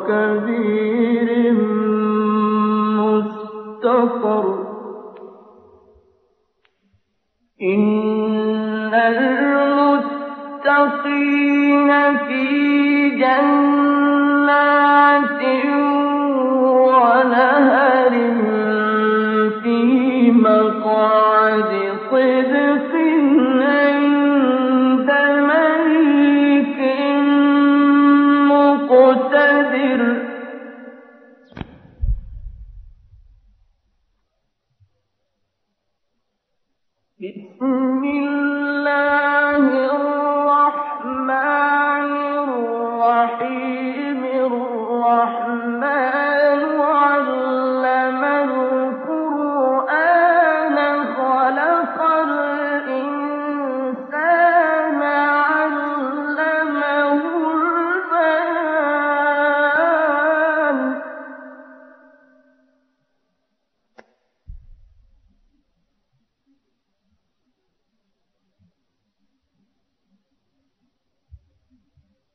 وكبير بسم الله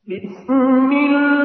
بسم الله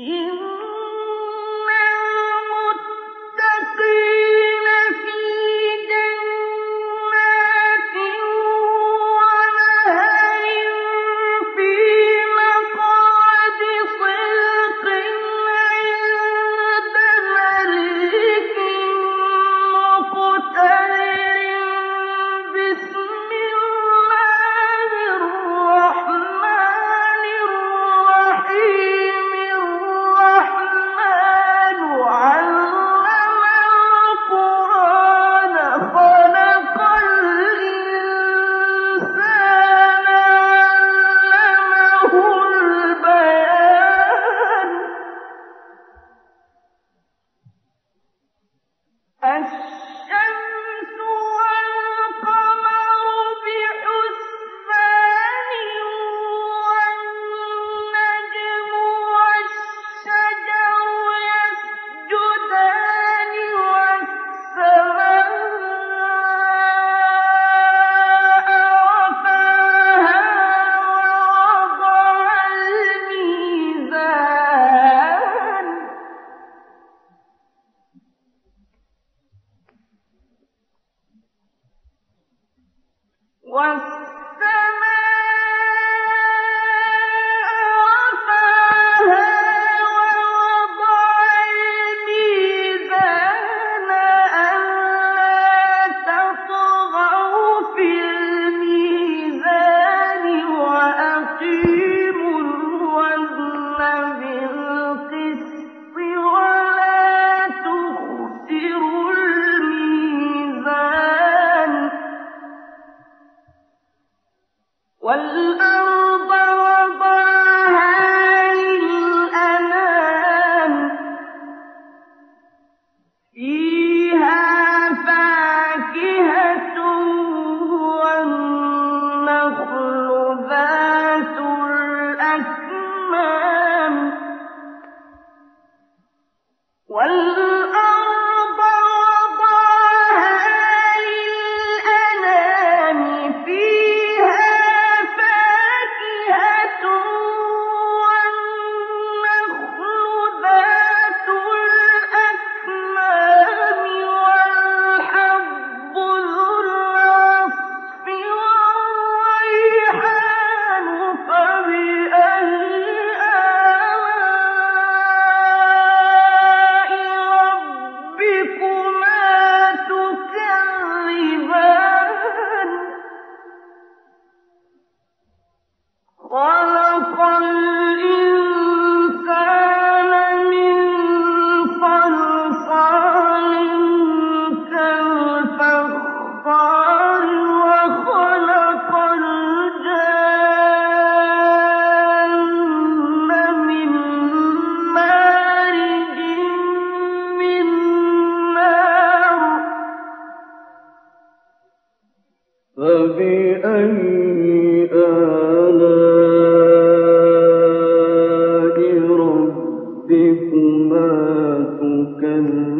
You كالنار